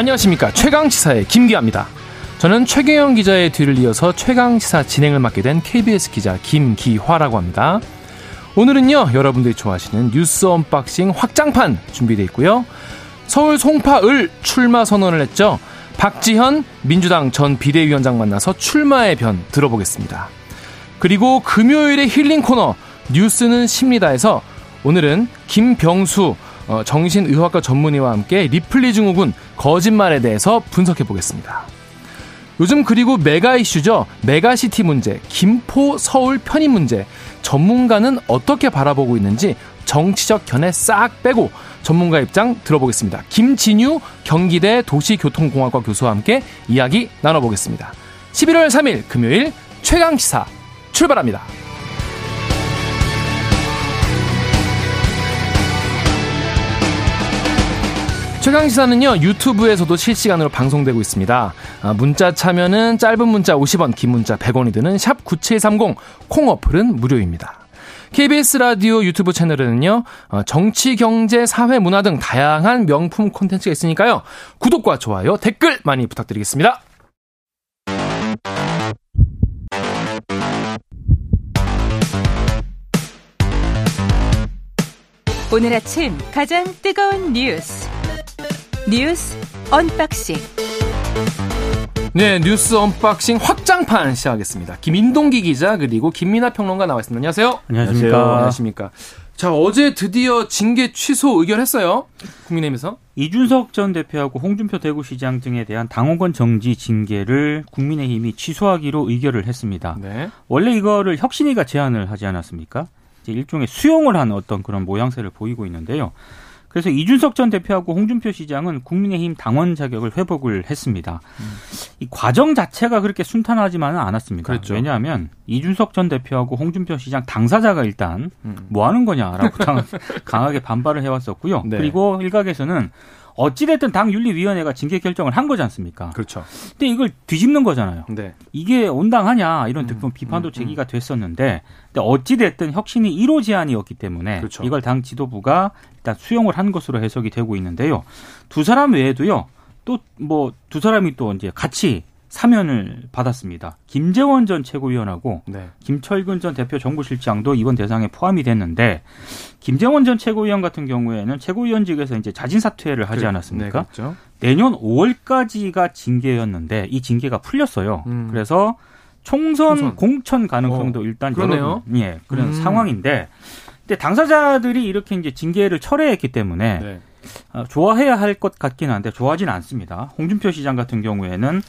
안녕하십니까 최강시사의 김기화입니다. 저는 최경영 기자의 뒤를 이어서 최강시사 진행을 맡게 된 KBS 기자 김기화라고 합니다. 오늘은요 여러분들이 좋아하시는 뉴스 unboxing 확장판 준비되어 있고요. 서울 송파을 출마 선언을 했죠. 박지현 민주당 전 비대위원장 만나서 출마의 변 들어보겠습니다. 그리고 금요일의 힐링 코너 뉴스는 쉽니다에서 오늘은 김병수 어, 정신의학과 전문의와 함께 리플리 증후군 거짓말에 대해서 분석해 보겠습니다. 요즘 그리고 메가 이슈죠. 메가시티 문제, 김포 서울 편입 문제. 전문가는 어떻게 바라보고 있는지 정치적 견해 싹 빼고 전문가 입장 들어보겠습니다. 김진유 경기대 도시교통공학과 교수와 함께 이야기 나눠보겠습니다. 11월 3일 금요일 최강 시사 출발합니다. 최강시사는요 유튜브에서도 실시간으로 방송되고 있습니다. 아, 문자 참여는 짧은 문자 50원, 긴 문자 100원이 드는 샵 9730, 콩 어플은 무료입니다. KBS 라디오 유튜브 채널에는요 어, 정치, 경제, 사회, 문화 등 다양한 명품 콘텐츠가 있으니까요 구독과 좋아요, 댓글 많이 부탁드리겠습니다. 오늘 아침 가장 뜨거운 뉴스 뉴스 언박싱 네, 뉴스 unboxing 확장판 시작하겠습니다. 민동기 기자 그리고 김민하 평론가 나와 있습니다. 안녕하세요. 안녕하십니까. 안녕하십니까. 자, 어제 드디어 징계 취소 의결했어요. 국민의힘에서. 이준석 전 대표하고 홍준표 대구시장 등에 대한 당원권 정지 징계를 국민의힘이 취소하기로 의결을 했습니다. 네. 원래 이거를 혁신위가 제안을 하지 않았습니까? 일종의 수용을 한 어떤 그런 모양새를 보이고 있는데요. 그래서 이준석 전 대표하고 홍준표 시장은 국민의힘 당원 자격을 회복을 했습니다. 음. 이 과정 자체가 그렇게 순탄하지만은 않았습니다. 그렇죠. 왜냐하면 이준석 전 대표하고 홍준표 시장 당사자가 일단 음. 뭐 하는 거냐라고 강하게 반발을 해왔었고요. 네. 그리고 일각에서는 어찌됐든 당 윤리위원회가 징계 결정을 한 거지 않습니까? 그렇죠. 근데 이걸 뒤집는 거잖아요. 네. 이게 온당하냐 이런 음, 비판도 음, 제기가 됐었는데 근데 어찌 됐든 혁신이 1호 제안이었기 때문에 그렇죠. 이걸 당 지도부가 일단 수용을 한 것으로 해석이 되고 있는데요. 두 사람 외에도요. 또 뭐 두 사람이 또 이제 같이 사면을 받았습니다. 김재원 전 최고위원하고 네. 김철근 전 대표 정부실장도 이번 대상에 포함이 됐는데 김재원 전 최고위원 같은 경우에는 최고위원직에서 이제 자진 사퇴를 하지 않았습니까? 네, 그렇죠. 내년 5월까지가 징계였는데 이 징계가 풀렸어요. 음. 그래서 총선, 총선, 공천 가능성도 어, 일단 그러네요. 열어 예, 그런 음. 상황인데 근데 당사자들이 이렇게 이제 징계를 철회했기 때문에 네. 어, 좋아해야 할 것 같기는 한데 좋아하지는 않습니다. 홍준표 시장 같은 경우에는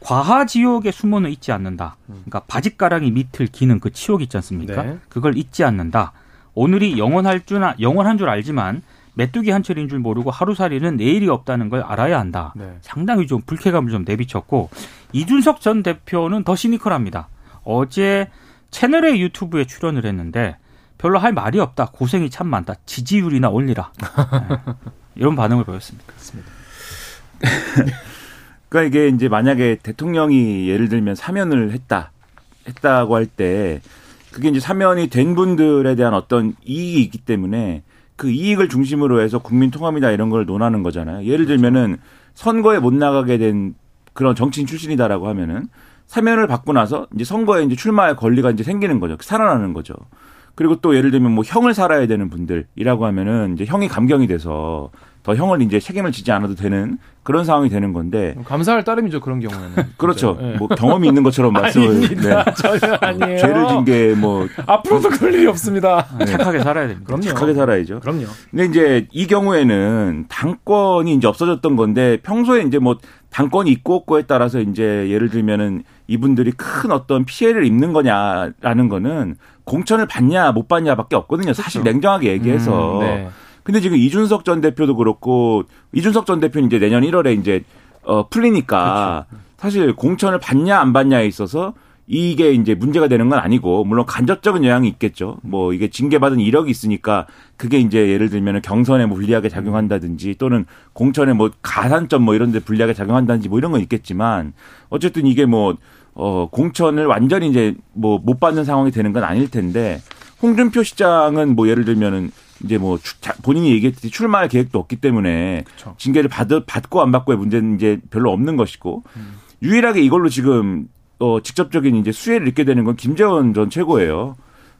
과하 지옥의 수모는 잊지 않는다. 그러니까 바짓가랑이 밑을 기는 그 치욕 있지 않습니까? 네. 그걸 잊지 않는다. 오늘이 영원할 줄 영원한 줄 알지만 메뚜기 한 철인 줄 모르고 하루살이는 내일이 없다는 걸 알아야 한다. 네. 상당히 좀 불쾌감을 좀 내비쳤고 이준석 전 대표는 더 시니컬합니다. 어제 채널의 유튜브에 출연을 했는데 별로 할 말이 없다. 고생이 참 많다. 지지율이나 올리라. 네. 이런 반응을 보였습니다. 그렇습니다. 그러니까 이게 이제 만약에 대통령이 예를 들면 사면을 했다 했다고 할 때 그게 이제 사면이 된 분들에 대한 어떤 이익이 있기 때문에 그 이익을 중심으로 해서 국민 통합이다 이런 걸 논하는 거잖아요. 예를 그렇죠. 들면은 선거에 못 나가게 된 그런 정치인 출신이다라고 하면은 사면을 받고 나서 이제 선거에 이제 출마할 권리가 이제 생기는 거죠. 살아나는 거죠. 그리고 또 예를 들면 뭐 형을 살아야 되는 분들이라고 하면은 이제 형이 감경이 돼서 더 형을 이제 책임을 지지 않아도 되는 그런 상황이 되는 건데. 감사할 따름이죠 그런 경우에는. 그렇죠. 네. 뭐 경험이 있는 것처럼 말씀을 네. 전혀 아니에요. 죄를 진 게 뭐 앞으로도 그럴 일이 없습니다. 네. 착하게 살아야 됩니다. 그럼요. 착하게 살아야죠. 그럼요. 근데 이제 이 경우에는 당권이 이제 없어졌던 건데 평소에 이제 뭐 당권이 있고 없고에 따라서 이제 예를 들면은 이분들이 큰 어떤 피해를 입는 거냐라는 거는 공천을 받냐 못 받냐밖에 없거든요 사실 그렇죠. 냉정하게 얘기해서 음, 네. 근데 지금 이준석 전 대표도 그렇고 이준석 전 대표는 이제 내년 1월에 이제 어 풀리니까 그렇죠. 사실 공천을 받냐 안 받냐에 있어서 이게 이제 문제가 되는 건 아니고 물론 간접적인 영향이 있겠죠. 뭐 이게 징계받은 이력이 있으니까 그게 이제 예를 들면 경선에 뭐 불리하게 작용한다든지 또는 공천에 뭐 가산점 뭐 이런 데 불리하게 작용한다든지 뭐 이런 건 있겠지만 어쨌든 이게 뭐 어, 공천을 완전히 이제 뭐 못 받는 상황이 되는 건 아닐 텐데 홍준표 시장은 뭐 예를 들면은 이제 뭐 본인이 얘기했듯이 출마할 계획도 없기 때문에 그쵸. 징계를 받, 받고 안 받고의 문제는 이제 별로 없는 것이고 음. 유일하게 이걸로 지금 어 직접적인 이제 수혜를 입게 되는 건 김재원 전 최고예요.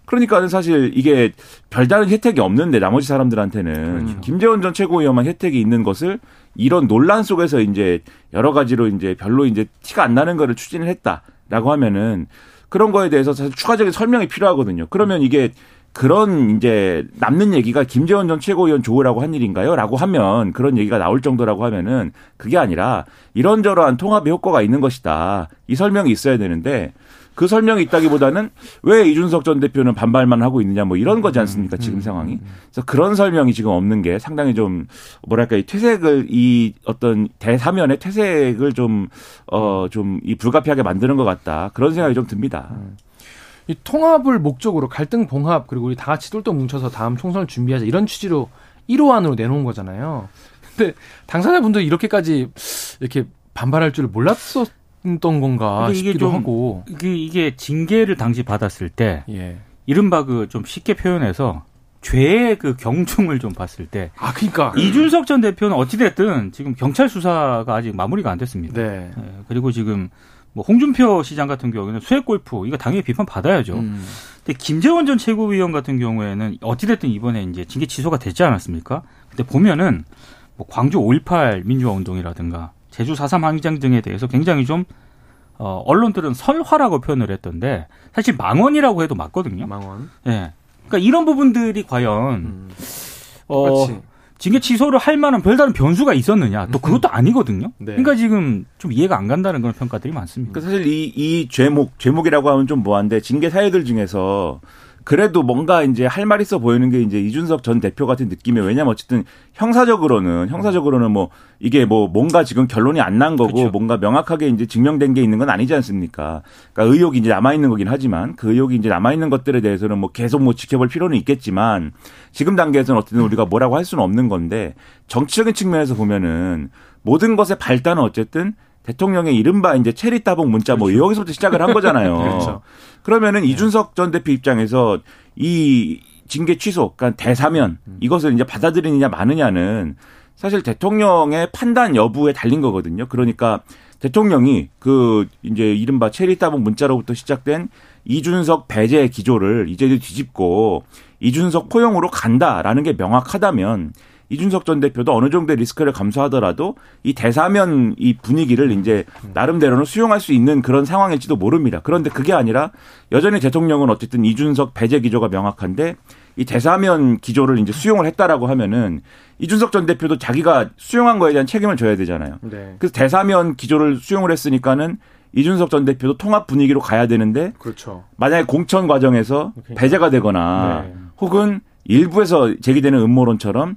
그러니까는 사실 이게 별다른 혜택이 없는데 나머지 사람들한테는 그렇죠. 김재원 전 최고위원만 혜택이 있는 것을 이런 논란 속에서 이제 여러 가지로 이제 별로 이제 티가 안 나는 거를 추진을 했다라고 하면은 그런 거에 대해서 사실 추가적인 설명이 필요하거든요. 그러면 이게 그런 이제 남는 얘기가 김재원 전 최고위원 조우라고 한 일인가요? 라고 하면 그런 얘기가 나올 정도라고 하면은 그게 아니라 이런저러한 통합의 효과가 있는 것이다. 이 설명이 있어야 되는데 그 설명이 있다기보다는 왜 이준석 전 대표는 반발만 하고 있느냐 뭐 이런 거지 않습니까 지금 음, 상황이 음, 음. 그래서 그런 설명이 지금 없는 게 상당히 좀 뭐랄까 이 퇴색을 이 어떤 대사면의 퇴색을 좀 어 좀 이 불가피하게 만드는 것 같다 그런 생각이 좀 듭니다. 이 통합을 목적으로 갈등 봉합 그리고 우리 다 같이 똘똘 뭉쳐서 다음 총선을 준비하자 이런 취지로 1호 안으로 내놓은 거잖아요. 근데 당사자분들 이렇게까지 이렇게 반발할 줄을 몰랐었 했던 건가 싶기도 좀, 하고 이게, 이게 징계를 당시 받았을 때 예. 이른바 그 좀 쉽게 표현해서 죄의 그 경중을 좀 봤을 때. 아, 그니까. 이준석 전 대표는 어찌됐든 지금 경찰 수사가 아직 마무리가 안 됐습니다. 네. 네. 그리고 지금 뭐 홍준표 시장 같은 경우에는 수액 골프, 이거 당연히 비판 받아야죠. 음. 근데 김재원 전 최고위원 같은 경우에는 어찌됐든 이번에 이제 징계 취소가 됐지 않았습니까? 근데 보면은 뭐 광주 5.18 민주화 운동이라든가 제주 4.3 항쟁 등에 대해서 굉장히 좀 어, 언론들은 설화라고 표현을 했던데 사실 망언이라고 해도 맞거든요. 망언. 예. 네. 그러니까 이런 부분들이 과연 음. 어 징계 취소를 할 만한 별다른 변수가 있었느냐? 또 그것도 아니거든요. 네. 그러니까 지금 좀 이해가 안 간다는 그런 평가들이 많습니다. 그러니까 사실 이, 이 죄목, 죄목이라고 하면 좀 뭐한데 징계 사유들 중에서 그래도 뭔가 이제 할 말 있어 보이는 게 이제 이준석 전 대표 같은 느낌이에요. 왜냐면 어쨌든 형사적으로는 형사적으로는 뭐 이게 뭐 뭔가 지금 결론이 안 난 거고 그렇죠. 뭔가 명확하게 이제 증명된 게 있는 건 아니지 않습니까? 그러니까 의혹이 이제 남아 있는 거긴 하지만 그 의혹이 이제 남아 있는 것들에 대해서는 뭐 계속 뭐 지켜볼 필요는 있겠지만 지금 단계에서는 어쨌든 우리가 뭐라고 할 수는 없는 건데 정치적인 측면에서 보면은 모든 것의 발단은 어쨌든 대통령의 이른바 이제 체리 따봉 문자 뭐 그렇죠. 여기서부터 시작을 한 거잖아요. 그렇죠. 그러면은 네. 이준석 전 대표 입장에서 이 징계 취소, 그러니까 대사면 음. 이것을 이제 받아들이느냐 마느냐는 사실 대통령의 판단 여부에 달린 거거든요. 그러니까 대통령이 그 이제 이른바 체리 따봉 문자로부터 시작된 이준석 배제 기조를 이제 뒤집고 이준석 포용으로 간다라는 게 명확하다면 이준석 전 대표도 어느 정도의 리스크를 감수하더라도 이 대사면 이 분위기를 이제 나름대로는 수용할 수 있는 그런 상황일지도 모릅니다. 그런데 그게 아니라 여전히 대통령은 어쨌든 이준석 배제 기조가 명확한데 이 대사면 기조를 이제 수용을 했다라고 하면은 이준석 전 대표도 자기가 수용한 거에 대한 책임을 져야 되잖아요. 네. 그래서 대사면 기조를 수용을 했으니까는 이준석 전 대표도 통합 분위기로 가야 되는데 그렇죠. 만약에 공천 과정에서 그러니까. 배제가 되거나 네. 혹은 일부에서 제기되는 음모론처럼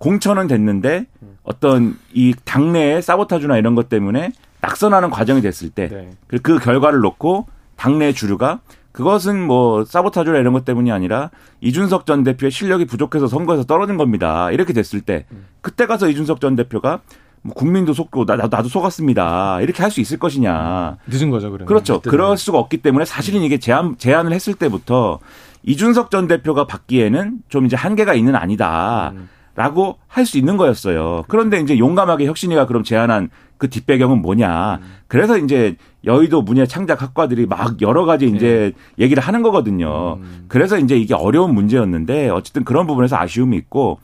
공천은 됐는데 어떤 이 당내의 사보타주나 이런 것 때문에 낙선하는 과정이 됐을 때그 네. 그 결과를 놓고 당내 주류가 그것은 뭐 사보타주나 이런 것 때문이 아니라 이준석 전 대표의 실력이 부족해서 선거에서 떨어진 겁니다. 이렇게 됐을 때 그때 가서 이준석 전 대표가 뭐 국민도 속고 나, 나도 속았습니다. 이렇게 할 수 있을 것이냐. 늦은 거죠, 그러면. 그렇죠. 그럴 수가 없기 때문에 사실은 이게 제안 제안을 했을 때부터 이준석 전 대표가 받기에는 좀 이제 한계가 있는 아니다. 음. 라고 할 수 있는 거였어요. 그런데 이제 용감하게 혁신이가 그럼 제안한 그 뒷배경은 뭐냐. 그래서 이제 여의도 문예 창작 학과들이 막 여러 가지 이제 네. 얘기를 하는 거거든요. 음. 그래서 이제 이게 어려운 문제였는데 어쨌든 그런 부분에서 아쉬움이 있고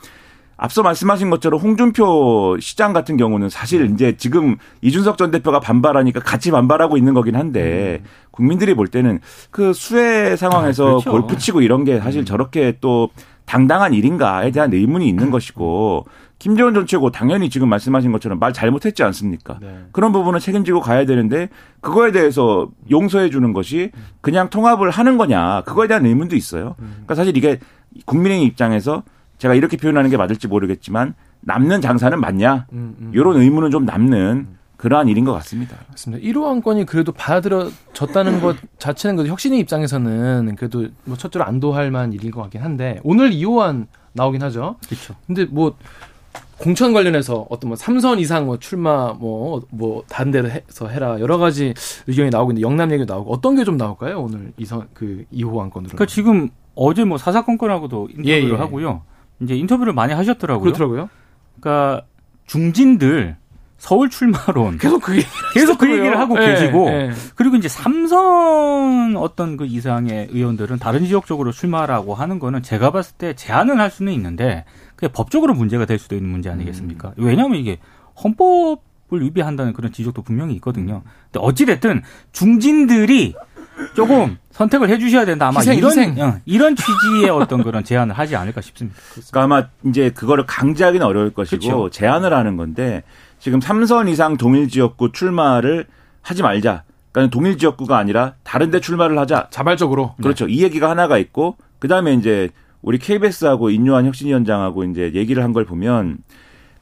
앞서 말씀하신 것처럼 홍준표 시장 같은 경우는 사실 네. 이제 지금 이준석 전 대표가 반발하니까 같이 반발하고 있는 거긴 한데 음. 국민들이 볼 때는 그 수해 상황에서 아, 그렇죠. 골프 치고 이런 게 사실 음. 저렇게 또 당당한 일인가에 대한 의문이 있는 것이고 김재원 전 최고 당연히 지금 말씀하신 것처럼 말 잘못했지 않습니까? 네. 그런 부분은 책임지고 가야 되는데 그거에 대해서 용서해 주는 것이 그냥 통합을 하는 거냐 그거에 대한 의문도 있어요. 음. 그러니까 사실 이게 국민의힘 입장에서 제가 이렇게 표현하는 게 맞을지 모르겠지만 남는 장사는 맞냐 음, 음. 이런 의문은 좀 남는 그러한 일인 것 같습니다. 맞습니다. 1호 안건이 그래도 받아들여졌다는 것 자체는 그래도 혁신의 입장에서는 그래도 뭐 첫째로 안도할 만한 일인 것 같긴 한데 오늘 2호안 나오긴 하죠. 그렇죠. 근데 뭐 공천 관련해서 어떤 뭐 삼선 이상 뭐 출마 뭐뭐 뭐 다른 데로 해서 해라 여러 가지 의견이 나오고 있는데 영남 얘기도 나오고 어떤 게 좀 나올까요? 오늘 이선 그 2호 안건으로. 그러니까 지금 어제 뭐 사사건건하고도 인터뷰를 예, 예. 하고요. 이제 인터뷰를 많이 하셨더라고요. 그렇더라고요. 그러니까 중진들 서울 출마론 계속 그 계속 그 얘기를 하고 네, 계시고 네. 그리고 이제 삼선 어떤 그 이상의 의원들은 다른 지역 쪽으로 출마라고 하는 거는 제가 봤을 때 제한은 할 수는 있는데 그게 법적으로 문제가 될 수도 있는 문제 아니겠습니까? 음. 왜냐하면 이게 헌법을 위배한다는 그런 지적도 분명히 있거든요. 근데 어찌 됐든 중진들이 조금 선택을 해주셔야 된다. 아마 희생, 이런 희생. 어, 이런 취지의 어떤 그런 제안을 하지 않을까 싶습니다. 그러니까 아마 이제 그거를 강제하기는 어려울 것이고 그렇죠. 제안을 하는 건데 지금 3선 이상 동일 지역구 출마를 하지 말자. 그러니까 동일 지역구가 아니라 다른 데 출마를 하자. 자발적으로. 그렇죠. 네. 이 얘기가 하나가 있고 그 다음에 이제 우리 KBS하고 인요한 혁신위원장하고 이제 얘기를 한 걸 보면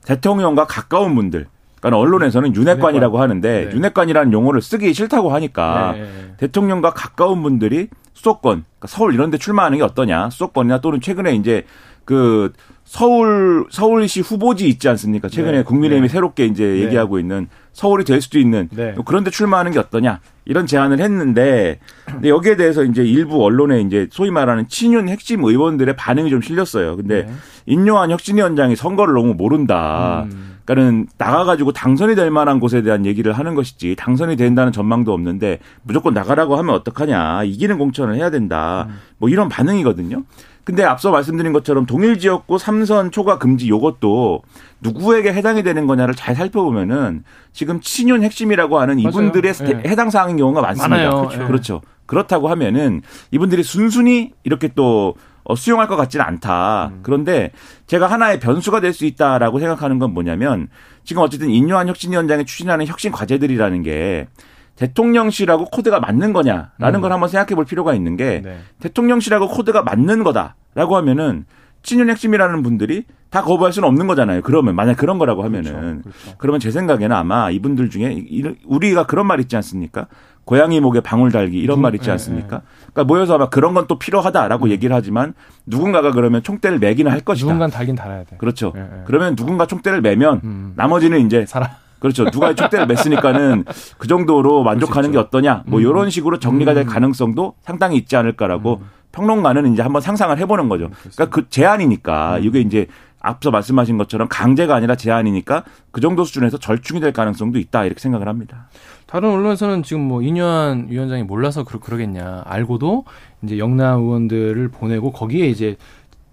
대통령과 가까운 분들 그러니까 언론에서는 윤핵관이라고 하는데 네. 윤핵관이라는 용어를 쓰기 싫다고 하니까 네. 대통령과 가까운 분들이 수도권, 그러니까 서울 이런 데 출마하는 게 어떠냐. 수도권이나 또는 최근에 이제 그 서울 서울시 후보지 있지 않습니까? 최근에 네. 국민의힘이 네. 새롭게 이제 네. 얘기하고 있는 서울이 될 수도 있는 네. 그런데 출마하는 게 어떠냐 이런 제안을 했는데 근데 여기에 대해서 이제 일부 언론에 이제 소위 말하는 친윤 핵심 의원들의 반응이 좀 실렸어요. 근데 네. 인요한 혁신위원장이 선거를 너무 모른다. 음. 그러니까는 나가가지고 당선이 될 만한 곳에 대한 얘기를 하는 것이지 당선이 된다는 전망도 없는데 무조건 나가라고 하면 어떡하냐 이기는 공천을 해야 된다 음. 뭐 이런 반응이거든요. 근데 앞서 말씀드린 것처럼 동일 지역구 삼선 초과 금지 요것도 누구에게 해당이 되는 거냐를 잘 살펴보면은 지금 친윤 핵심이라고 하는 이분들의 네. 해당 사항인 경우가 많습니다. 많아요. 그렇죠. 네. 그렇죠. 그렇다고 하면은 이분들이 순순히 이렇게 또 어, 수용할 것 같지는 않다. 음. 그런데 제가 하나의 변수가 될 수 있다라고 생각하는 건 뭐냐면 지금 어쨌든 인요한 혁신위원장이 추진하는 혁신 과제들이라는 게 대통령실하고 코드가 맞는 거냐라는 음. 걸 한번 생각해 볼 필요가 있는 게 네. 대통령실하고 코드가 맞는 거다라고 하면은 친윤 핵심이라는 분들이 다 거부할 수는 없는 거잖아요. 그러면 만약 그런 거라고 하면은 그렇죠. 그렇죠. 그러면 제 생각에는 아마 이분들 중에 우리가 그런 말 있지 않습니까? 고양이 목에 방울 달기 이런 음, 말 있지 예, 않습니까? 예. 그러니까 모여서 아마 그런 건 또 필요하다라고 음. 얘기를 하지만 누군가가 그러면 총대를 매기는 할 것이다. 누군가 달긴 달아야 돼. 그렇죠. 예, 예. 그러면 누군가 총대를 매면 음. 나머지는 이제 살아. 그렇죠. 누가 촉대를 맸으니까는 그 정도로 만족하는 게 어떠냐. 뭐 음. 이런 식으로 정리가 될 음. 가능성도 상당히 있지 않을까라고 음. 평론가는 이제 한번 상상을 해보는 거죠. 음, 그러니까 그 제안이니까 이게 이제 앞서 말씀하신 것처럼 강제가 아니라 제한이니까 그 정도 수준에서 절충이 될 가능성도 있다 이렇게 생각을 합니다. 다른 언론에서는 지금 뭐 이뇨한 위원장이 몰라서 그러, 그러겠냐 알고도 이제 영남 의원들을 보내고 거기에 이제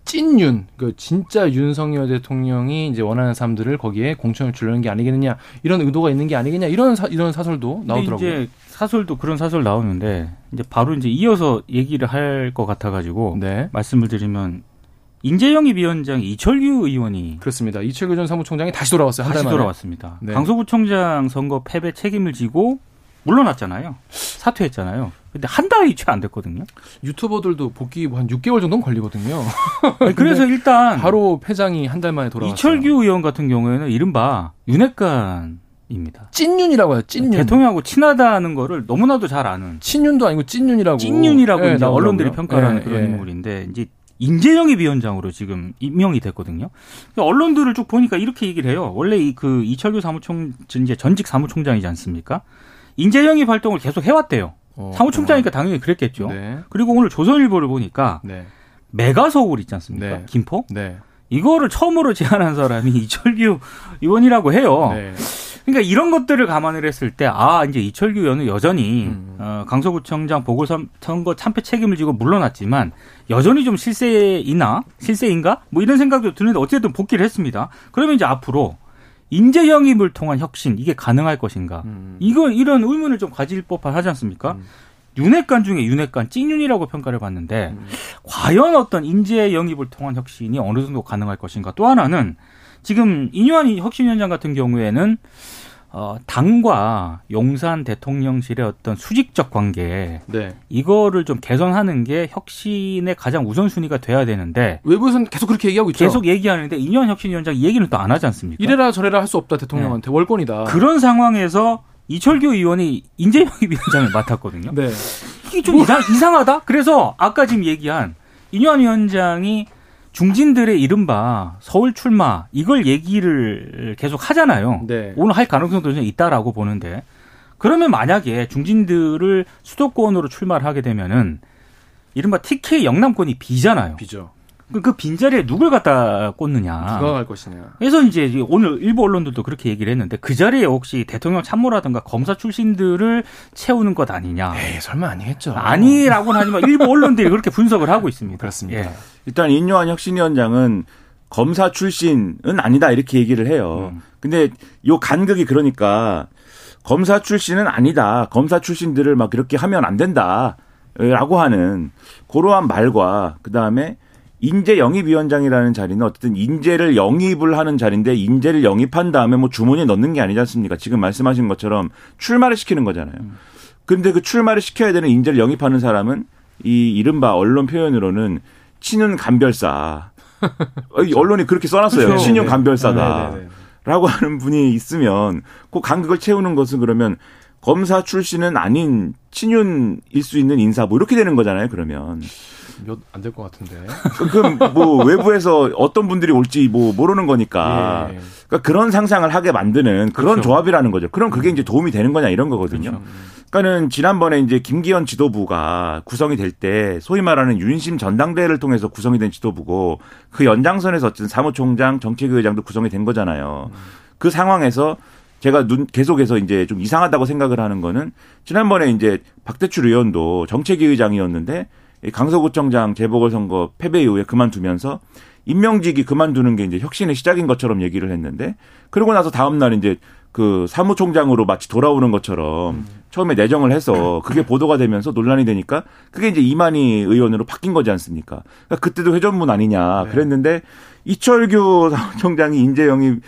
찐윤, 그 진짜 윤석열 대통령이 이제 원하는 사람들을 거기에 공천을 주려는 게 아니겠느냐 이런 의도가 있는 게 아니겠냐 이런 사, 이런 사설도 나오더라고요. 이제 사설도 그런 사설 나오는데 이제 바로 이제 이어서 얘기를 할 것 같아가지고 네. 말씀을 드리면 인재영입 위원장 이철규 의원이 그렇습니다. 이철규 전 사무총장이 다시 돌아왔어요. 다시 돌아왔습니다. 네. 강서구청장 선거 패배 책임을 지고 물러났잖아요. 사퇴했잖아요. 근데 한 달이 채 안 됐거든요. 유튜버들도 복귀 한 6개월 정도는 걸리거든요. 그래서 일단 바로 회장이 한 달 만에 돌아왔어요. 이철규 의원 같은 경우에는 이른바 윤핵관입니다. 찐윤이라고 해요. 찐윤. 대통령하고 친하다는 거를 너무나도 잘 아는. 친윤도 아니고 찐윤이라고. 찐윤이라고 네, 이제 언론들이 평가하는 네, 그런 네. 인물인데 이제 인재영입 위원장으로 지금 임명이 됐거든요. 그러니까 언론들을 쭉 보니까 이렇게 얘기를 해요. 원래 이 그 이철규 사무총 이제 전직 사무총장이지 않습니까? 인재영입 활동을 계속 해왔대요. 어, 사무총장이니까 어. 당연히 그랬겠죠. 네. 그리고 오늘 조선일보를 보니까 네. 메가 서울 있지 않습니까? 네. 김포? 네. 이거를 처음으로 제안한 사람이 이철규 의원이라고 해요. 네. 그러니까 이런 것들을 감안을 했을 때, 아, 이제 이철규 의원은 여전히, 음. 어, 강서구청장 보궐선거 참패 책임을 지고 물러났지만, 여전히 좀 실세이나, 실세인가? 뭐 이런 생각도 드는데, 어쨌든 복귀를 했습니다. 그러면 이제 앞으로, 인재 영입을 통한 혁신 이게 가능할 것인가? 음. 이거 이런 의문을 좀 가질 법한 하지 않습니까? 음. 윤핵관 중에 윤핵관 찐윤이라고 평가를 받는데 음. 과연 어떤 인재 영입을 통한 혁신이 어느 정도 가능할 것인가? 또 하나는 지금 이뇨한 혁신위원장 같은 경우에는 어, 당과 용산 대통령실의 어떤 수직적 관계 네. 이거를 좀 개선하는 게 혁신의 가장 우선순위가 돼야 되는데 외부에서는 계속 그렇게 얘기하고 있죠. 계속 얘기하는데 이년 혁신위원장 이 얘기는 또 안 하지 않습니까? 이래라 저래라 할 수 없다 대통령한테 네. 월권이다. 그런 상황에서 이철규 의원이 인재영입 위원장을 맡았거든요. 네. 이게 좀 뭐. 이상, 이상하다. 그래서 아까 지금 얘기한 이뇨한 위원장이 중진들의 이른바 서울 출마 이걸 얘기를 계속 하잖아요. 네. 오늘 할 가능성도 있다라고 보는데 그러면 만약에 중진들을 수도권으로 출마를 하게 되면은 이른바 TK 영남권이 비잖아요. 비죠. 그, 그 빈자리에 누굴 갖다 꽂느냐. 누가 갈 것이냐. 그래서 이제 오늘 일부 언론들도 그렇게 얘기를 했는데 그 자리에 혹시 대통령 참모라든가 검사 출신들을 채우는 것 아니냐. 에이, 설마 아니겠죠. 아니라고는 하지만 일부 언론들이 그렇게 분석을 하고 있습니다. 그렇습니다. 예. 일단 인요한 혁신위원장은 검사 출신은 아니다 이렇게 얘기를 해요. 음. 근데 요 간극이 그러니까 검사 출신은 아니다. 검사 출신들을 막 이렇게 하면 안 된다. 라고 하는 그러한 말과 그다음에 인재 영입위원장이라는 자리는 어쨌든 인재를 영입을 하는 자리인데 인재를 영입한 다음에 뭐 주머니에 넣는 게 아니지 않습니까? 지금 말씀하신 것처럼 출마를 시키는 거잖아요. 그런데 그 출마를 시켜야 되는 인재를 영입하는 사람은 이 이른바 언론 표현으로는 친윤 간별사. 언론이 그렇게 써놨어요. 그렇죠. 친윤 네. 간별사다. 네, 네, 라고 하는 분이 있으면 그 간극을 채우는 것은 그러면 검사 출신은 아닌 친윤일 수 있는 인사 뭐 이렇게 되는 거잖아요. 그러면 몇 안 될 것 같은데. 그럼 뭐 외부에서 어떤 분들이 올지 뭐 모르는 거니까. 예. 그러니까 그런 상상을 하게 만드는 그런 그렇죠. 조합이라는 거죠. 그럼 그게 이제 도움이 되는 거냐 이런 거거든요. 그렇죠. 그러니까는 지난번에 이제 김기현 지도부가 구성이 될 때 소위 말하는 윤심 전당대회를 통해서 구성이 된 지도부고 그 연장선에서 어쨌든 사무총장, 정책위의장도 구성이 된 거잖아요. 음. 그 상황에서 제가 눈 계속해서 이제 좀 이상하다고 생각을 하는 거는 지난번에 이제 박대출 의원도 정책위 의장이었는데 강서구청장 재보궐선거 패배 이후에 그만두면서 임명직이 그만두는 게 이제 혁신의 시작인 것처럼 얘기를 했는데 그러고 나서 다음 날 이제 그 사무총장으로 마치 돌아오는 것처럼 음. 처음에 내정을 해서 그게 보도가 되면서 논란이 되니까 그게 이제 이만희 의원으로 바뀐 거지 않습니까? 그러니까 그때도 회전문 아니냐 네. 그랬는데 이철규 사무총장이 인재 영입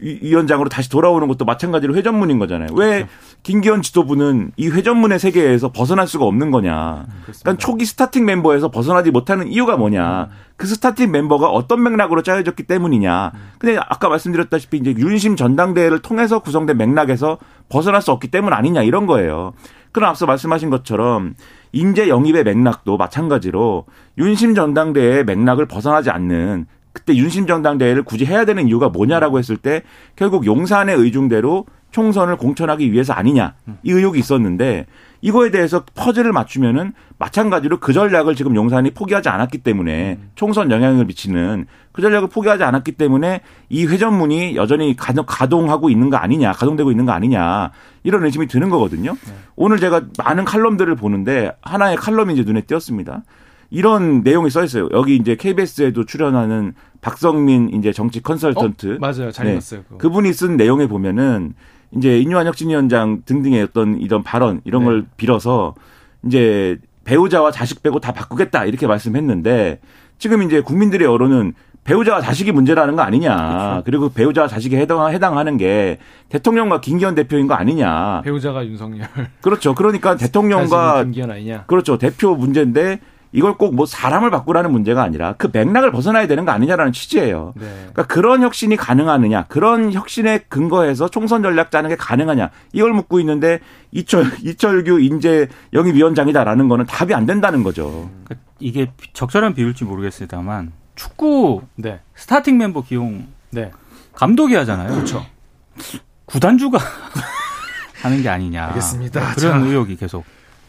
위원장으로 다시 돌아오는 것도 마찬가지로 회전문인 거잖아요. 왜 그렇죠. 김기현 지도부는 이 회전문의 세계에서 벗어날 수가 없는 거냐. 음, 그러니까 초기 스타팅 멤버에서 벗어나지 못하는 이유가 뭐냐. 음. 그 스타팅 멤버가 어떤 맥락으로 짜여졌기 때문이냐. 음. 근데 아까 말씀드렸다시피 이제 윤심 전당대회를 통해서 구성된 맥락에서 벗어날 수 없기 때문 아니냐 이런 거예요. 그럼 앞서 말씀하신 것처럼 인재 영입의 맥락도 마찬가지로 윤심 전당대회의 맥락을 벗어나지 않는 그때 윤심정당대회를 굳이 해야 되는 이유가 뭐냐라고 했을 때 결국 용산의 의중대로 총선을 공천하기 위해서 아니냐 이 의혹이 있었는데 이거에 대해서 퍼즐을 맞추면은 마찬가지로 그 전략을 지금 용산이 포기하지 않았기 때문에 총선 영향을 미치는 그 전략을 포기하지 않았기 때문에 이 회전문이 여전히 가동하고 있는 거 아니냐 가동되고 있는 거 아니냐 이런 의심이 드는 거거든요. 네. 오늘 제가 많은 칼럼들을 보는데 하나의 칼럼이 이제 눈에 띄었습니다. 이런 내용이 써 있어요. 여기 이제 KBS에도 출연하는 박성민 이제 정치 컨설턴트. 어? 맞아요. 잘 네. 읽었어요. 그거. 그분이 쓴 내용에 보면은 이제 인유한 혁신위원장 등등의 어떤 이런 발언 이런 네. 걸 빌어서 이제 배우자와 자식 빼고 다 바꾸겠다 이렇게 말씀했는데 지금 이제 국민들의 여론은 배우자와 자식이 문제라는 거 아니냐. 그렇죠. 그리고 배우자와 자식에 해당, 해당하는 게 대통령과 김기현 대표인 거 아니냐. 배우자가 윤석열. 그렇죠. 그러니까 대통령과 김기현 아니냐. 그렇죠. 대표 문제인데 이걸 꼭 뭐 사람을 바꾸라는 문제가 아니라 그 맥락을 벗어나야 되는 거 아니냐라는 취지예요. 네. 그러니까 그런 혁신이 가능하느냐, 그런 혁신에 근거해서 총선 전략 짜는 게 가능하냐 이걸 묻고 있는데 이철 이철규 인재 영입위원장이다라는 거는 답이 안 된다는 거죠. 그러니까 이게 적절한 비율일지 모르겠습니다만 축구 네. 스타팅 멤버 기용 네. 감독이 하잖아요. 그렇죠. 구단주가 하는 게 아니냐. 알겠습니다. 그런 자. 의혹이 계속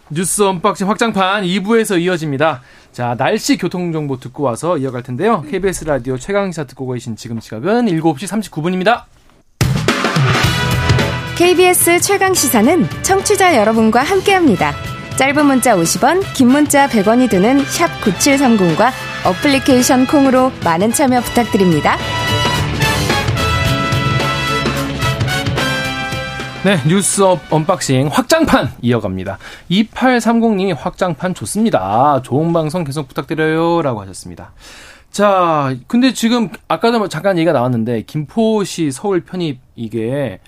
뉴스 언박싱 확장판 2부에서 이어집니다. 자, 날씨 교통정보 듣고 와서 이어갈 텐데요. KBS 라디오 최강시사 듣고 계신 지금 시각은 7시 39분입니다. KBS 최강시사는 청취자 여러분과 함께합니다. 짧은 문자 50원, 긴 문자 100원이 드는 샵 9730과 어플리케이션 콩으로 많은 참여 부탁드립니다. 네, 뉴스 업 언박싱 확장판 이어갑니다. 2830님이 확장판 좋습니다. 좋은 방송 계속 부탁드려요. 라고 하셨습니다. 자, 근데 지금 아까도 뭐 잠깐 얘기가 나왔는데 김포시 서울 편입 이게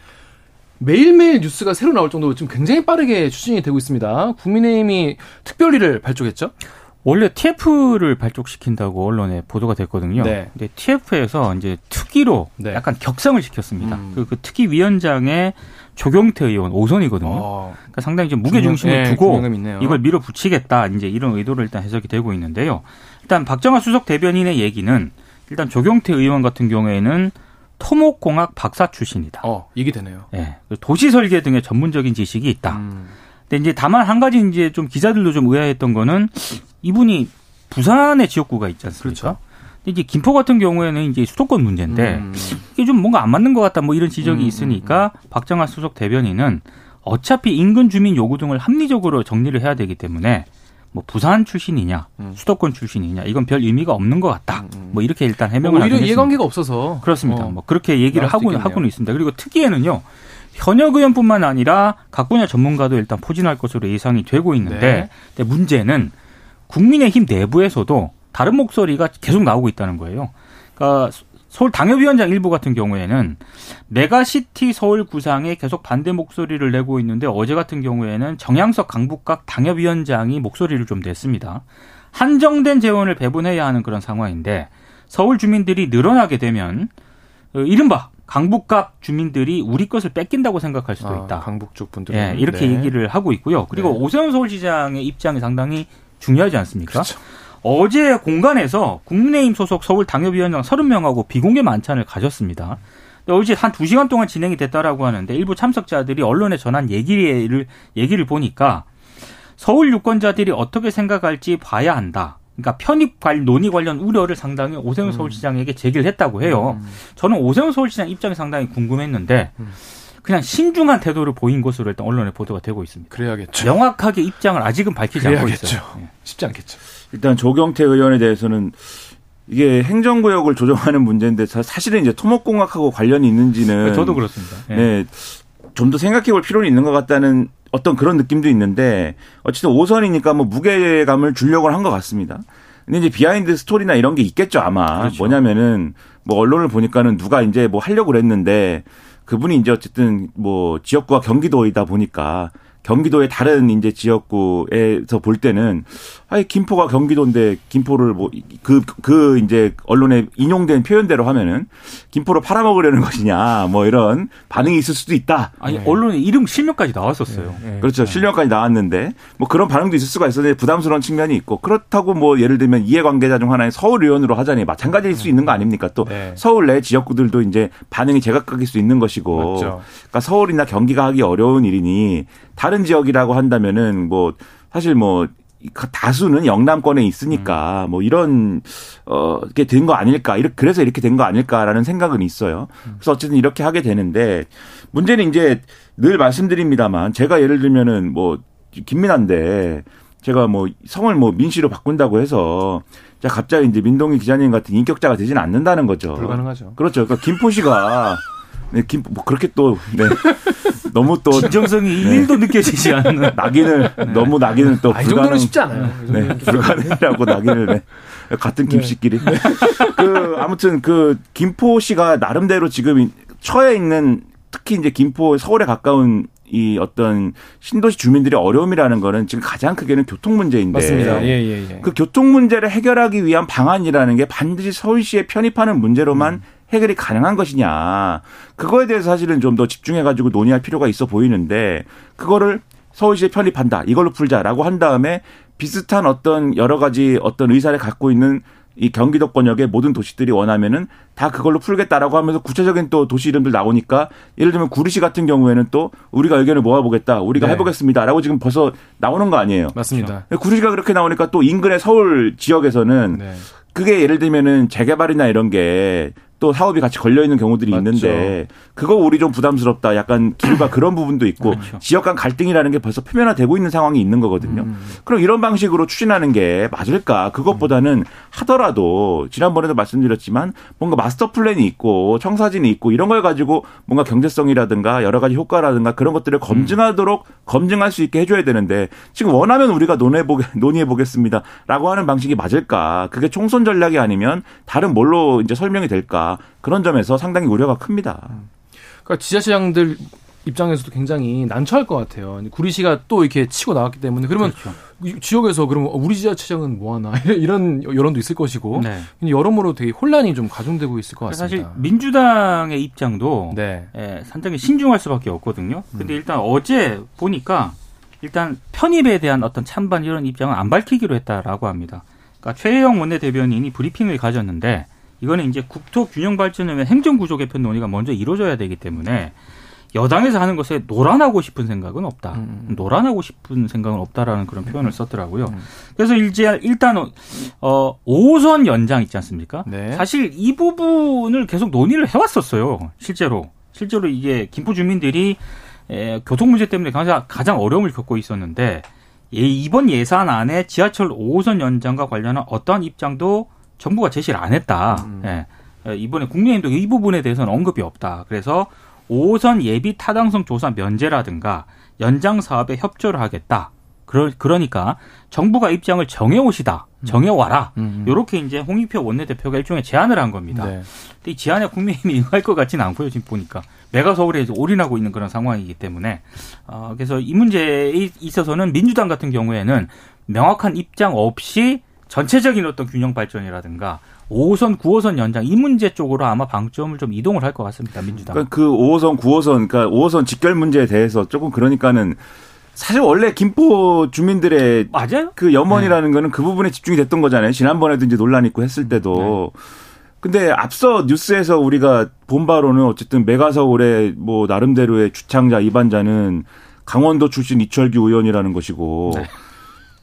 매일매일 뉴스가 새로 나올 정도로 지금 굉장히 빠르게 추진이 되고 있습니다. 국민의힘이 특별리를 발족했죠? 원래 TF를 발족시킨다고 언론에 보도가 됐거든요. 네. 근데 TF에서 이제 특위로 네. 약간 격상을 시켰습니다. 음. 그, 그 특위 위원장의 조경태 의원 5선이거든요. 어. 그러니까 상당히 좀 무게 중심을 네, 두고 이걸 밀어붙이겠다 이제 이런 의도를 일단 해석이 되고 있는데요. 일단 박정아 수석 대변인의 얘기는 일단 조경태 의원 같은 경우에는 토목공학 박사 출신이다. 어, 얘기 되네요. 네. 도시 설계 등의 전문적인 지식이 있다. 음. 근데 이제 다만 한 가지 이제 좀 기자들도 좀 의아했던 거는 이분이 부산의 지역구가 있지 않습니까? 그렇죠. 이제 김포 같은 경우에는 이제 수도권 문제인데 음. 이게 좀 뭔가 안 맞는 것 같다 뭐 이런 지적이 음, 있으니까 음, 음. 박정환 수석 대변인은 어차피 인근 주민 요구 등을 합리적으로 정리를 해야 되기 때문에 뭐 부산 출신이냐 음. 수도권 출신이냐 이건 별 의미가 없는 것 같다. 음. 음. 뭐 이렇게 일단 해명을 뭐 오히려 이해관계가 없어서 그렇습니다. 어. 뭐 그렇게 얘기를 하고 하고는 있습니다. 그리고 특이에는요. 현역 의원뿐만 아니라 각 분야 전문가도 일단 포진할 것으로 예상이 되고 있는데 네. 문제는 국민의힘 내부에서도 다른 목소리가 계속 나오고 있다는 거예요. 그러니까 서울 당협위원장 일부 같은 경우에는 메가시티 서울 구상에 계속 반대 목소리를 내고 있는데 어제 같은 경우에는 정양석 강북갑 당협위원장이 목소리를 좀 냈습니다. 한정된 재원을 배분해야 하는 그런 상황인데 서울 주민들이 늘어나게 되면 어, 이른바 강북각 주민들이 우리 것을 뺏긴다고 생각할 수도 아, 있다. 아, 강북 쪽 분들 예, 이렇게 네. 얘기를 하고 있고요. 그리고 네. 오세훈 서울시장의 입장이 상당히 중요하지 않습니까? 그렇죠. 어제 공간에서 국민의힘 소속 서울 당협위원장 30명하고 비공개 만찬을 가졌습니다. 어제 한 2시간 동안 진행이 됐다라고 하는데 일부 참석자들이 언론에 전한 얘기를 얘기를 보니까 서울 유권자들이 어떻게 생각할지 봐야 한다. 그러니까 편입 관 논의 관련 우려를 상당히 오세훈 음. 서울시장에게 제기를 했다고 해요. 음. 저는 오세훈 서울시장 입장이 상당히 궁금했는데 음. 그냥 신중한 태도를 보인 것으로 일단 언론에 보도가 되고 있습니다. 그래야겠죠. 명확하게 입장을 아직은 밝히지 그래야겠죠. 않고 있어요. 네. 쉽지 않겠죠. 일단 조경태 의원에 대해서는 이게 행정구역을 조정하는 문제인데 사실은 이제 토목공학하고 관련이 있는지는 네, 저도 그렇습니다. 네. 네. 좀더 생각해 볼 필요는 있는 것 같다는 어떤 그런 느낌도 있는데 어쨌든 5선이니까 뭐 무게감을 주려고 한 것 같습니다. 근데 이제 behind story나 이런 게 있겠죠 아마 그렇죠. 뭐냐면은 뭐 언론을 보니까는 누가 이제 뭐 하려고 그랬는데 그분이 이제 어쨌든 뭐 지역구가 경기도이다 보니까 경기도의 다른 이제 지역구에서 볼 때는 아예 김포가 경기도인데 김포를 뭐 그그 그 이제 언론에 인용된 표현대로 하면은 김포를 팔아먹으려는 것이냐 뭐 이런 반응이 있을 수도 있다. 아니 네. 언론에 이름 실명까지 나왔었어요. 네. 네. 그렇죠 실명까지 나왔는데 뭐 그런 반응도 있을 수가 있었는데 부담스러운 측면이 있고 그렇다고 뭐 예를 들면 이해관계자 중 하나의 서울 의원으로 하자니 마찬가지일 수 있는 거 아닙니까? 또 네. 서울 내 지역구들도 이제 반응이 제각각일 수 있는 것이고, 맞죠. 그러니까 서울이나 경기가 하기 어려운 일이니 다른 지역이라고 한다면은 뭐 사실 뭐 다수는 영남권에 있으니까 음. 뭐 이런 어게 된 거 아닐까 이렇게 그래서 이렇게 된 거 아닐까라는 생각은 있어요. 음. 그래서 어쨌든 이렇게 하게 되는데 문제는 이제 늘 말씀드립니다만 제가 예를 들면은 뭐 김민아인데 제가 뭐 성을 뭐 민씨로 바꾼다고 해서 자 갑자기 이제 민동희 기자님 같은 인격자가 되지는 않는다는 거죠. 불가능하죠. 그렇죠. 그러니까 김포시가 네, 김, 뭐 그렇게 또, 네. 너무 또. 진정성이 네. 1도 느껴지지 않는. 낙인을, 네. 너무 낙인을 또. 아, 이 정도는 쉽지 않아요. 네. 불가능이라고 낙인을, 네. 같은 네. 김씨끼리. 네. 그, 아무튼 그, 김포시가 나름대로 지금 처해 있는 특히 이제 김포 서울에 가까운 이 어떤 신도시 주민들의 어려움이라는 거는 지금 가장 크게는 교통 문제인데 맞습니다. 예, 예, 예. 그 교통 문제를 해결하기 위한 방안이라는 게 반드시 서울시에 편입하는 문제로만 음. 해결이 가능한 것이냐. 그거에 대해서 사실은 좀 더 집중해가지고 논의할 필요가 있어 보이는데 그거를 서울시에 편입한다. 이걸로 풀자라고 한 다음에 비슷한 어떤 여러 가지 어떤 의사를 갖고 있는 이 경기도권역의 모든 도시들이 원하면은 다 그걸로 풀겠다라고 하면서 구체적인 또 도시 이름들 나오니까 예를 들면 구리시 같은 경우에는 또 우리가 의견을 모아보겠다, 우리가 네. 해보겠습니다라고 지금 벌써 나오는 거 아니에요? 맞습니다. 구리시가 그렇게 나오니까 또 인근의 서울 지역에서는 네. 그게 예를 들면은 재개발이나 이런 게 또 사업이 같이 걸려 있는 경우들이 맞죠. 있는데 그거 우리 좀 부담스럽다. 약간 길과 그런 부분도 있고 그렇죠. 지역 간 갈등이라는 게 벌써 표면화되고 있는 상황이 있는 거거든요. 음. 그럼 이런 방식으로 추진하는 게 맞을까? 그것보다는 하더라도 지난번에도 말씀드렸지만 뭔가 마스터 플랜이 있고 청사진이 있고 이런 걸 가지고 뭔가 경제성이라든가 여러 가지 효과라든가 그런 것들을 검증하도록 음. 검증할 수 있게 해줘야 되는데 지금 원하면 우리가 논해 보게 논의해 보겠습니다라고 하는 방식이 맞을까? 그게 총선 전략이 아니면 다른 뭘로 이제 설명이 될까? 그런 점에서 상당히 우려가 큽니다. 그러니까 지자체장들 입장에서도 굉장히 난처할 것 같아요. 구리시가 또 이렇게 치고 나왔기 때문에 그러면 그렇죠. 지역에서 그러면 우리 지자체장은 뭐 하나 이런 여론도 있을 것이고 네. 여러모로 되게 혼란이 좀 가중되고 있을 것 같습니다. 사실 민주당의 입장도 네. 예, 상당히 신중할 수밖에 없거든요. 근데 음. 일단 어제 보니까 일단 편입에 대한 어떤 찬반 이런 입장은 안 밝히기로 했다라고 합니다. 그러니까 최혜영 원내대변인이 브리핑을 가졌는데 이거는 이제 국토 균형 발전을 위한 행정 구조 개편 논의가 먼저 이루어져야 되기 때문에 여당에서 하는 것에 노란하고 싶은 생각은 없다. 음. 노란하고 싶은 생각은 없다라는 그런 표현을 썼더라고요. 음. 그래서 이제 일단 어 5선 연장 있지 않습니까? 네. 사실 이 부분을 계속 논의를 해왔었어요. 실제로 실제로 이게 김포 주민들이 에, 교통 문제 때문에 가장, 가장 어려움을 겪고 있었는데 예, 이번 예산 안에 지하철 5호선 연장과 관련한 어떠한 입장도 정부가 제시를 안 했다. 음. 예. 이번에 국민의힘도 이 부분에 대해서는 언급이 없다. 그래서 5호선 예비 타당성 조사 면제라든가 연장 사업에 협조를 하겠다. 그러, 그러니까 정부가 입장을 정해오시다. 음. 정해와라. 음. 요렇게 이제 홍익표 원내대표가 일종의 제안을 한 겁니다. 네. 근데 이 제안에 국민의힘이 응할 것 같지는 않고요. 지금 보니까. 메가 서울에 올인하고 있는 그런 상황이기 때문에. 어, 그래서 이 문제에 있어서는 민주당 같은 경우에는 명확한 입장 없이 전체적인 어떤 균형 발전이라든가 5호선, 9호선 연장 이 문제 쪽으로 아마 방점을 좀 이동을 할 것 같습니다. 민주당. 그러니까 그 5호선, 9호선, 그러니까 5호선 직결 문제에 대해서 조금 그러니까는 사실 원래 김포 주민들의 맞아요? 그 염원이라는 네. 거는 그 부분에 집중이 됐던 거잖아요. 지난번에도 이제 논란 있고 했을 때도. 네. 근데 앞서 뉴스에서 우리가 본 바로는 어쨌든 메가서울의 뭐 나름대로의 주창자 이반자는 강원도 출신 이철규 의원이라는 것이고 네.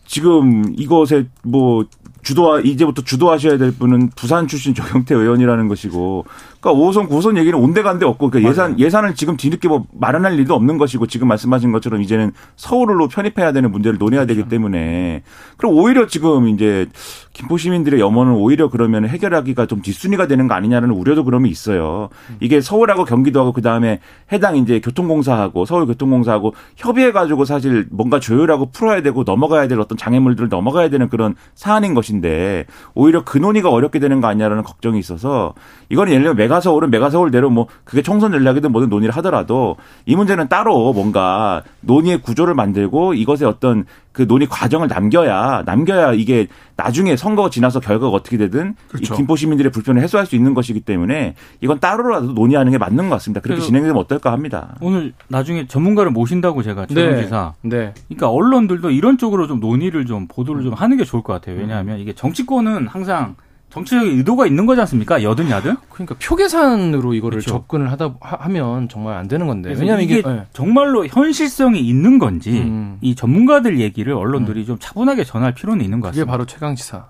지금 이것에 뭐 주도 이제부터 주도하셔야 될 분은 부산 출신 조경태 의원이라는 것이고 그러니까 5호선 9호선 얘기는 온데간데 없고 그러니까 예산 예산을 지금 뒤늦게 뭐 마련할 일도 없는 것이고 지금 말씀하신 것처럼 이제는 서울로 편입해야 되는 문제를 논해야 그렇죠. 되기 때문에 그럼 오히려 지금 이제 김포 시민들의 염원은 오히려 그러면 해결하기가 좀 뒷순위가 되는 거 아니냐는 우려도 그러면 있어요. 이게 서울하고 경기도하고 그 다음에 해당 이제 교통공사하고 서울교통공사하고 협의해 가지고 사실 뭔가 조율하고 풀어야 되고 넘어가야 될 어떤 장애물들을 넘어가야 되는 그런 사안인 것인데 오히려 그 논의가 어렵게 되는 거 아니냐라는 걱정이 있어서 이거는 예를 들면 메가서울은 메가서울대로 뭐 그게 총선 전략이든 뭐든 논의를 하더라도 이 문제는 따로 뭔가 논의의 구조를 만들고 이것의 어떤 그 논의 과정을 남겨야 남겨야 이게 나중에 선거 지나서 결과가 어떻게 되든 그렇죠. 이 김포 시민들의 불편을 해소할 수 있는 것이기 때문에 이건 따로라도 논의하는 게 맞는 것 같습니다. 그렇게 진행되면 어떨까 합니다. 오늘 나중에 전문가를 모신다고 제가 최동지사. 네. 네. 그러니까 언론들도 이런 쪽으로 좀 논의를 좀 보도를 좀 하는 게 좋을 것 같아요. 왜냐하면 이게 정치권은 항상 정치적인 의도가 있는 거지 않습니까? 여든 야든. 그러니까 표 계산으로 이거를 그렇죠. 접근을 하다 하 면 정말 안 되는 건데. 왜냐하면 이게, 이게 네. 정말로 현실성이 있는 건지 음. 이 전문가들 얘기를 언론들이 음. 좀 차분하게 전할 필요는 있는 것 같습니다. 그게 바로 최강 지사.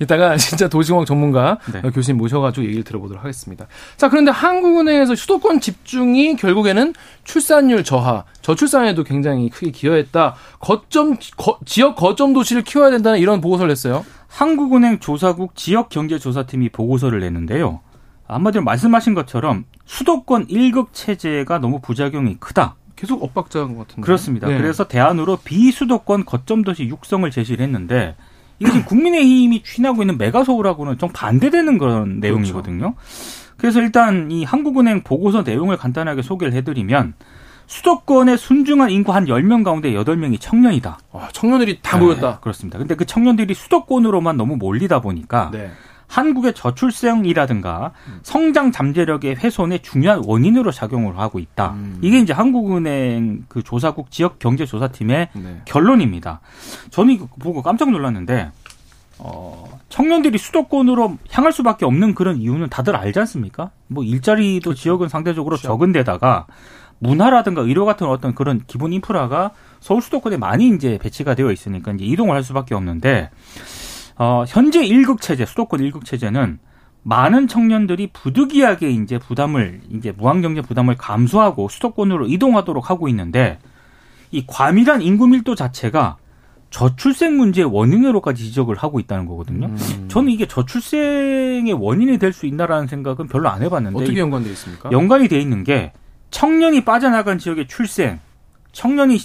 이따가 진짜 도시공학 전문가 네. 교수님 모셔가지고 얘기를 들어보도록 하겠습니다. 자, 그런데 한국은행에서 수도권 집중이 결국에는 출산율 저하, 저출산에도 굉장히 크게 기여했다. 거점, 거, 지역 거점 도시를 키워야 된다는 이런 보고서를 냈어요. 한국은행 조사국 지역경제조사팀이 보고서를 냈는데요. 한마디로 말씀하신 것처럼 수도권 1급 체제가 너무 부작용이 크다. 계속 엇박자인 것 같은데. 그렇습니다. 네. 그래서 대안으로 비수도권 거점 도시 육성을 제시를 했는데 이게 지금 국민의힘이 추진하고 있는 메가서울하고는 좀 반대되는 그런 그렇죠. 내용이거든요. 그래서 일단 이 한국은행 보고서 내용을 간단하게 소개를 해드리면 수도권의 순중한 인구 한 10명 가운데 8명이 청년이다. 와, 청년들이 다 네, 모였다. 그렇습니다. 근데 그 청년들이 수도권으로만 너무 몰리다 보니까 네. 한국의 저출생이라든가 음. 성장 잠재력의 훼손의 중요한 원인으로 작용을 하고 있다. 음. 이게 이제 한국은행 그 조사국 지역 경제 조사팀의 네. 결론입니다. 저는 이거 보고 깜짝 놀랐는데 어, 청년들이 수도권으로 향할 수밖에 없는 그런 이유는 다들 알지 않습니까? 뭐 일자리도 그렇죠. 지역은 상대적으로 그렇죠. 적은 데다가 문화라든가 의료 같은 어떤 그런 기본 인프라가 서울 수도권에 많이 이제 배치가 되어 있으니까 이제 이동을 할 수밖에 없는데 어, 현재 일극 체제, 수도권 일극 체제는 많은 청년들이 부득이하게 이제 부담을 이제 무한 경제 부담을 감수하고 수도권으로 이동하도록 하고 있는데 이 과밀한 인구 밀도 자체가 저출생 문제의 원인으로까지 지적을 하고 있다는 거거든요. 음. 저는 이게 저출생의 원인이 될 수 있나라는 생각은 별로 안 해봤는데 어떻게 연관돼 있습니까? 연관이 돼 있는 게 청년이 빠져나간 지역의 출생, 청년이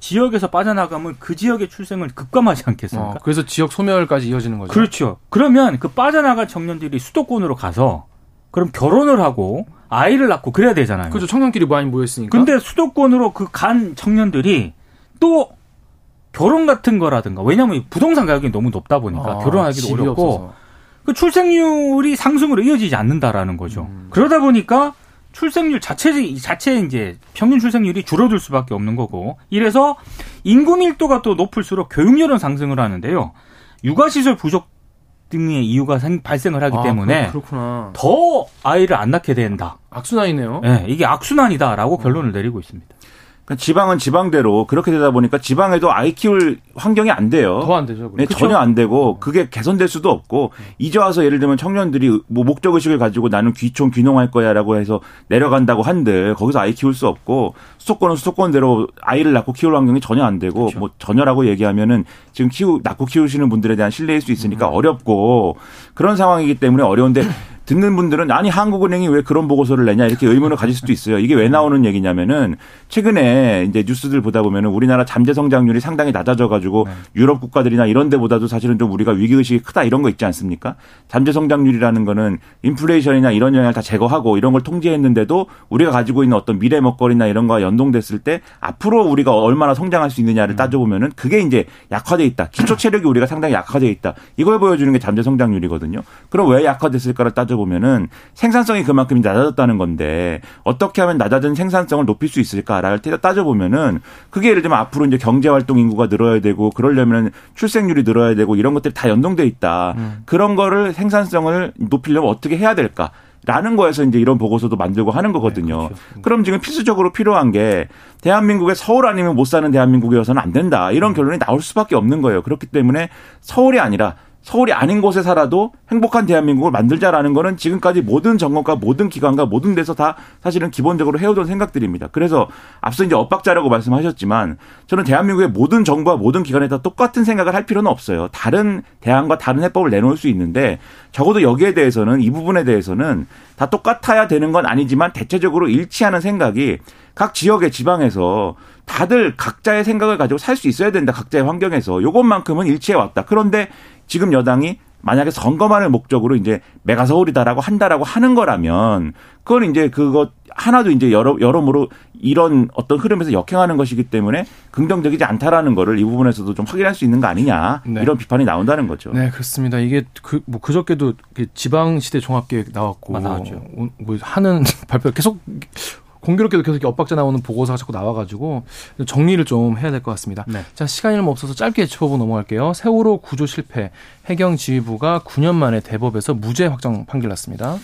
지역에서 빠져나가면 그 지역의 출생을 급감하지 않겠습니까? 어, 그래서 지역 소멸까지 이어지는 거죠. 그렇죠. 그러면 그 빠져나간 청년들이 수도권으로 가서 그럼 결혼을 하고 아이를 낳고 그래야 되잖아요. 그렇죠. 청년끼리 많이 모였으니까. 근데 수도권으로 그 간 청년들이 또 결혼 같은 거라든가 왜냐하면 부동산 가격이 너무 높다 보니까 아, 결혼하기도 어렵고 없어서. 그 출생률이 상승으로 이어지지 않는다라는 거죠. 음. 그러다 보니까 출생률 자체 자체 이제 평균 출생률이 줄어들 수밖에 없는 거고 이래서 인구 밀도가 또 높을수록 교육열은 상승을 하는데요. 육아 시설 부족 등의 이유가 생, 발생을 하기 아, 때문에 그렇구나. 더 아이를 안 낳게 된다. 악순환이네요. 네, 이게 악순환이다라고 어. 결론을 내리고 있습니다. 그러니까 지방은 지방대로 그렇게 되다 보니까 지방에도 아이 키울 환경이 안 돼요. 더 안 되죠. 네, 전혀 안 되고 그게 개선될 수도 없고 이제 와서 예를 들면 청년들이 뭐 목적 의식을 가지고 나는 귀촌 귀농할 거야라고 해서 내려간다고 한들 거기서 아이 키울 수 없고 수도권은 수도권대로 아이를 낳고 키울 환경이 전혀 안 되고 그렇죠. 뭐 전혀라고 얘기하면은 지금 키우 낳고 키우시는 분들에 대한 신뢰일 수 있으니까 음. 어렵고 그런 상황이기 때문에 어려운데 듣는 분들은 아니 한국은행이 왜 그런 보고서를 내냐 이렇게 의문을 가질 수도 있어요. 이게 왜 나오는 얘기냐면은 최근에 이제 뉴스들 보다 보면은 우리나라 잠재 성장률이 상당히 낮아져 가지고 네. 유럽 국가들이나 이런 데보다도 사실은 좀 우리가 위기 의식이 크다 이런 거 있지 않습니까? 잠재 성장률이라는 거는 인플레이션이나 이런 영향을 다 제거하고 이런 걸 통제했는데도 우리가 가지고 있는 어떤 미래 먹거리나 이런 거와 연동됐을 때 앞으로 우리가 얼마나 성장할 수 있느냐를 음. 따져보면은 그게 이제 약화돼 있다. 기초 체력이 우리가 상당히 약화돼 있다. 이걸 보여주는 게 잠재 성장률이거든요. 그럼 왜 약화됐을까를 따져 보면은 생산성이 그만큼 낮아졌다는 건데 어떻게 하면 낮아진 생산성을 높일 수 있을까를 따져보면은 그게 예를 들면 앞으로 이제 경제 활동 인구가 늘어야 되고 그러려면 출생률이 늘어야 되고 이런 것들이 다 연동돼 있다. 음. 그런 거를 생산성을 높이려면 어떻게 해야 될까? 라는 거에서 이제 이런 보고서도 만들고 하는 거거든요. 네, 그렇죠. 그럼 지금 필수적으로 필요한 게 대한민국의 서울 아니면 못 사는 대한민국이어서는 안 된다. 이런 음. 결론이 나올 수밖에 없는 거예요. 그렇기 때문에 서울이 아니라 서울이 아닌 곳에 살아도 행복한 대한민국을 만들자라는 거는 지금까지 모든 정권과 모든 기관과 모든 데서 다 사실은 기본적으로 해오던 생각들입니다. 그래서 앞서 이제 엇박자라고 말씀하셨지만 저는 대한민국의 모든 정부와 모든 기관에 다 똑같은 생각을 할 필요는 없어요. 다른 대안과 다른 해법을 내놓을 수 있는데 적어도 여기에 대해서는 이 부분에 대해서는 다 똑같아야 되는 건 아니지만 대체적으로 일치하는 생각이 각 지역의 지방에서 다들 각자의 생각을 가지고 살 수 있어야 된다. 각자의 환경에서. 요것만큼은 일치해 왔다. 그런데 지금 여당이 만약에 선거만을 목적으로 이제 메가 서울이다라고 한다라고 하는 거라면 그건 이제 그것 하나도 이제 여러 여러모로 이런 어떤 흐름에서 역행하는 것이기 때문에 긍정적이지 않다라는 거를 이 부분에서도 좀 확인할 수 있는 거 아니냐 네. 이런 비판이 나온다는 거죠. 네 그렇습니다. 이게 그 뭐 그저께도 지방시대 종합계획 나왔고 아, 나왔죠. 뭐 하는 발표 계속 공교롭게도 계속 엇박자 나오는 보고서가 자꾸 나와가지고 정리를 좀 해야 될 것 같습니다. 네. 자 시간이 너무 없어서 짧게 짚어보고 넘어갈게요. 세월호 구조 실패 해경 지휘부가 9년 만에 대법에서 무죄 확정 판결 났습니다.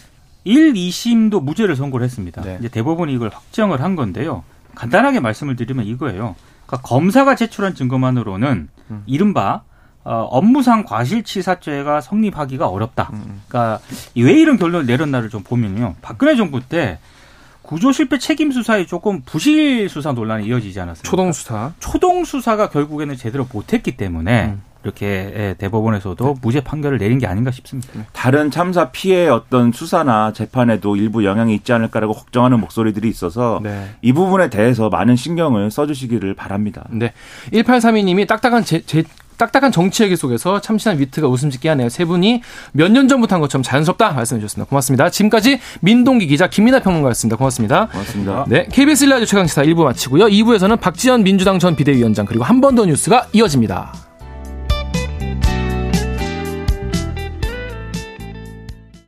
1, 2심도 무죄를 선고를 했습니다. 네. 이제 대법원이 이걸 확정을 한 건데요. 간단하게 말씀을 드리면 이거예요. 그러니까 검사가 제출한 증거만으로는 음. 이른바 어, 업무상 과실치사죄가 성립하기가 어렵다. 음. 음. 그러니까 왜 이런 결론을 내렸나를 좀 보면요. 박근혜 정부 때 구조 실패 책임 수사에 조금 부실 수사 논란이 이어지지 않았습니까? 초동 수사. 초동 수사가 결국에는 제대로 못했기 때문에 음. 이렇게 예, 대법원에서도 네. 무죄 판결을 내린 게 아닌가 싶습니다. 네. 다른 참사 피해 어떤 수사나 재판에도 일부 영향이 있지 않을까라고 걱정하는 목소리들이 있어서 네. 이 부분에 대해서 많은 신경을 써주시기를 바랍니다. 네. 1832님이 딱딱한 제, 제, 딱딱한 정치 얘기 속에서 참신한 위트가 웃음 짓게 하네요. 세 분이 몇 년 전부터 한 것처럼 자연스럽다 말씀해 주셨습니다. 고맙습니다. 지금까지 민동기 기자 김민아 평론가였습니다. 고맙습니다. 고맙습니다. 네, KBS 일라디오 최강시사 1부 마치고요. 2부에서는 박지원 민주당 전 비대위원장 그리고 한 번 더 뉴스가 이어집니다.